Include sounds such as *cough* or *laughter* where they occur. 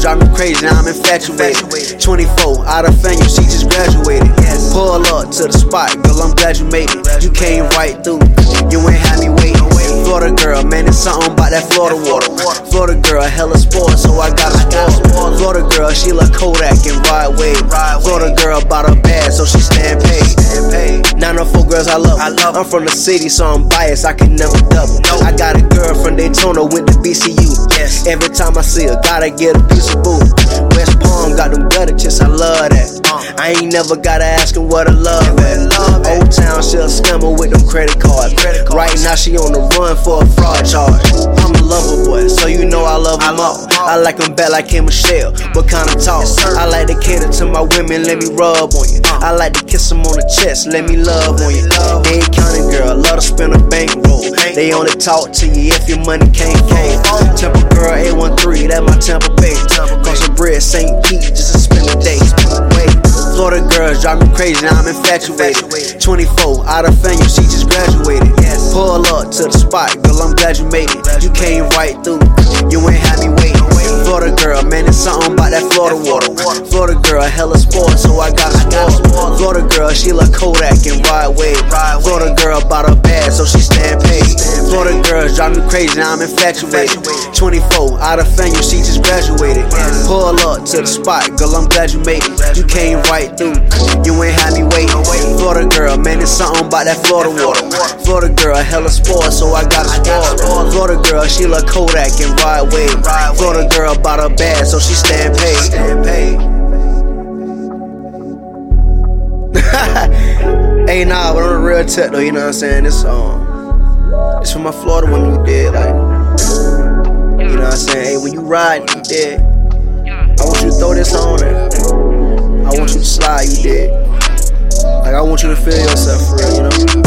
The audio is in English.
crazy, now I'm infatuated. 24, out of FAMU, she just graduated. Pull up to the spot, girl, I'm glad you made it. You came right through, you ain't had me waiting. Florida girl, man, it's something about that Florida water. Florida girl, hella sports, so I got sport. Florida girl, she like Kodak and Rod Wave. Florida girl, bought her bad, so she stand paid. 904 girls I love. I'm from the city, so I'm biased, I can never double. No. I got a girl from Daytona, went to BCU. Yes. Every time I see her, gotta get a piece of boo. West Palm got them gutter chips, I love. I ain't never gotta ask her what I love at. Old Town, she a scammer with them credit cards. Right now, she on the run for a fraud charge. I'm a lover boy, so you know I love them all. I like them bad like Kim Michelle. What kind of talk? I like to cater to my women, let me rub on you. I like to kiss them on the chest, let me love on you. They ain't counting, girl, love to spend a bankroll. They only talk to you if your money can't fold. Tampa girl, A13, that my Tampa Bay. Cost the bread, St. Pete, just to spend the day. Wait. Florida girls drive me crazy, now I'm infatuated. 24, out of FAMU, she just graduated. Pull up to the spot, girl, I'm glad you made it. You came right through, you ain't had me waiting. Florida girl, man, it's something about that Florida water. Florida girl, hella sport, so I got a sport. Florida girl, she like Kodak and Rod Wave. Florida girl, bought her bad, so she stand paid. Florida girls drive me crazy, now I'm infatuated. 24, out of FAMU, she just graduated. Pull up to the spot, girl, I'm glad you made it. You came right through, you ain't had me waiting. Florida girl, man, it's something about that Florida water. Florida girl, hella sports, so I got a sport. Florida girl, she like Kodak and Rod Wave. Florida girl, bought her bad, so she stand paid. *laughs* hey, nah, but on a real tip though, you know what I'm saying? This um, it's from my Florida woman you did, like, you know what I'm saying? Hey, when you ride, you did. I want you to throw this on her. I want you to slide, you did. Like I want you to feel yourself for real, you know.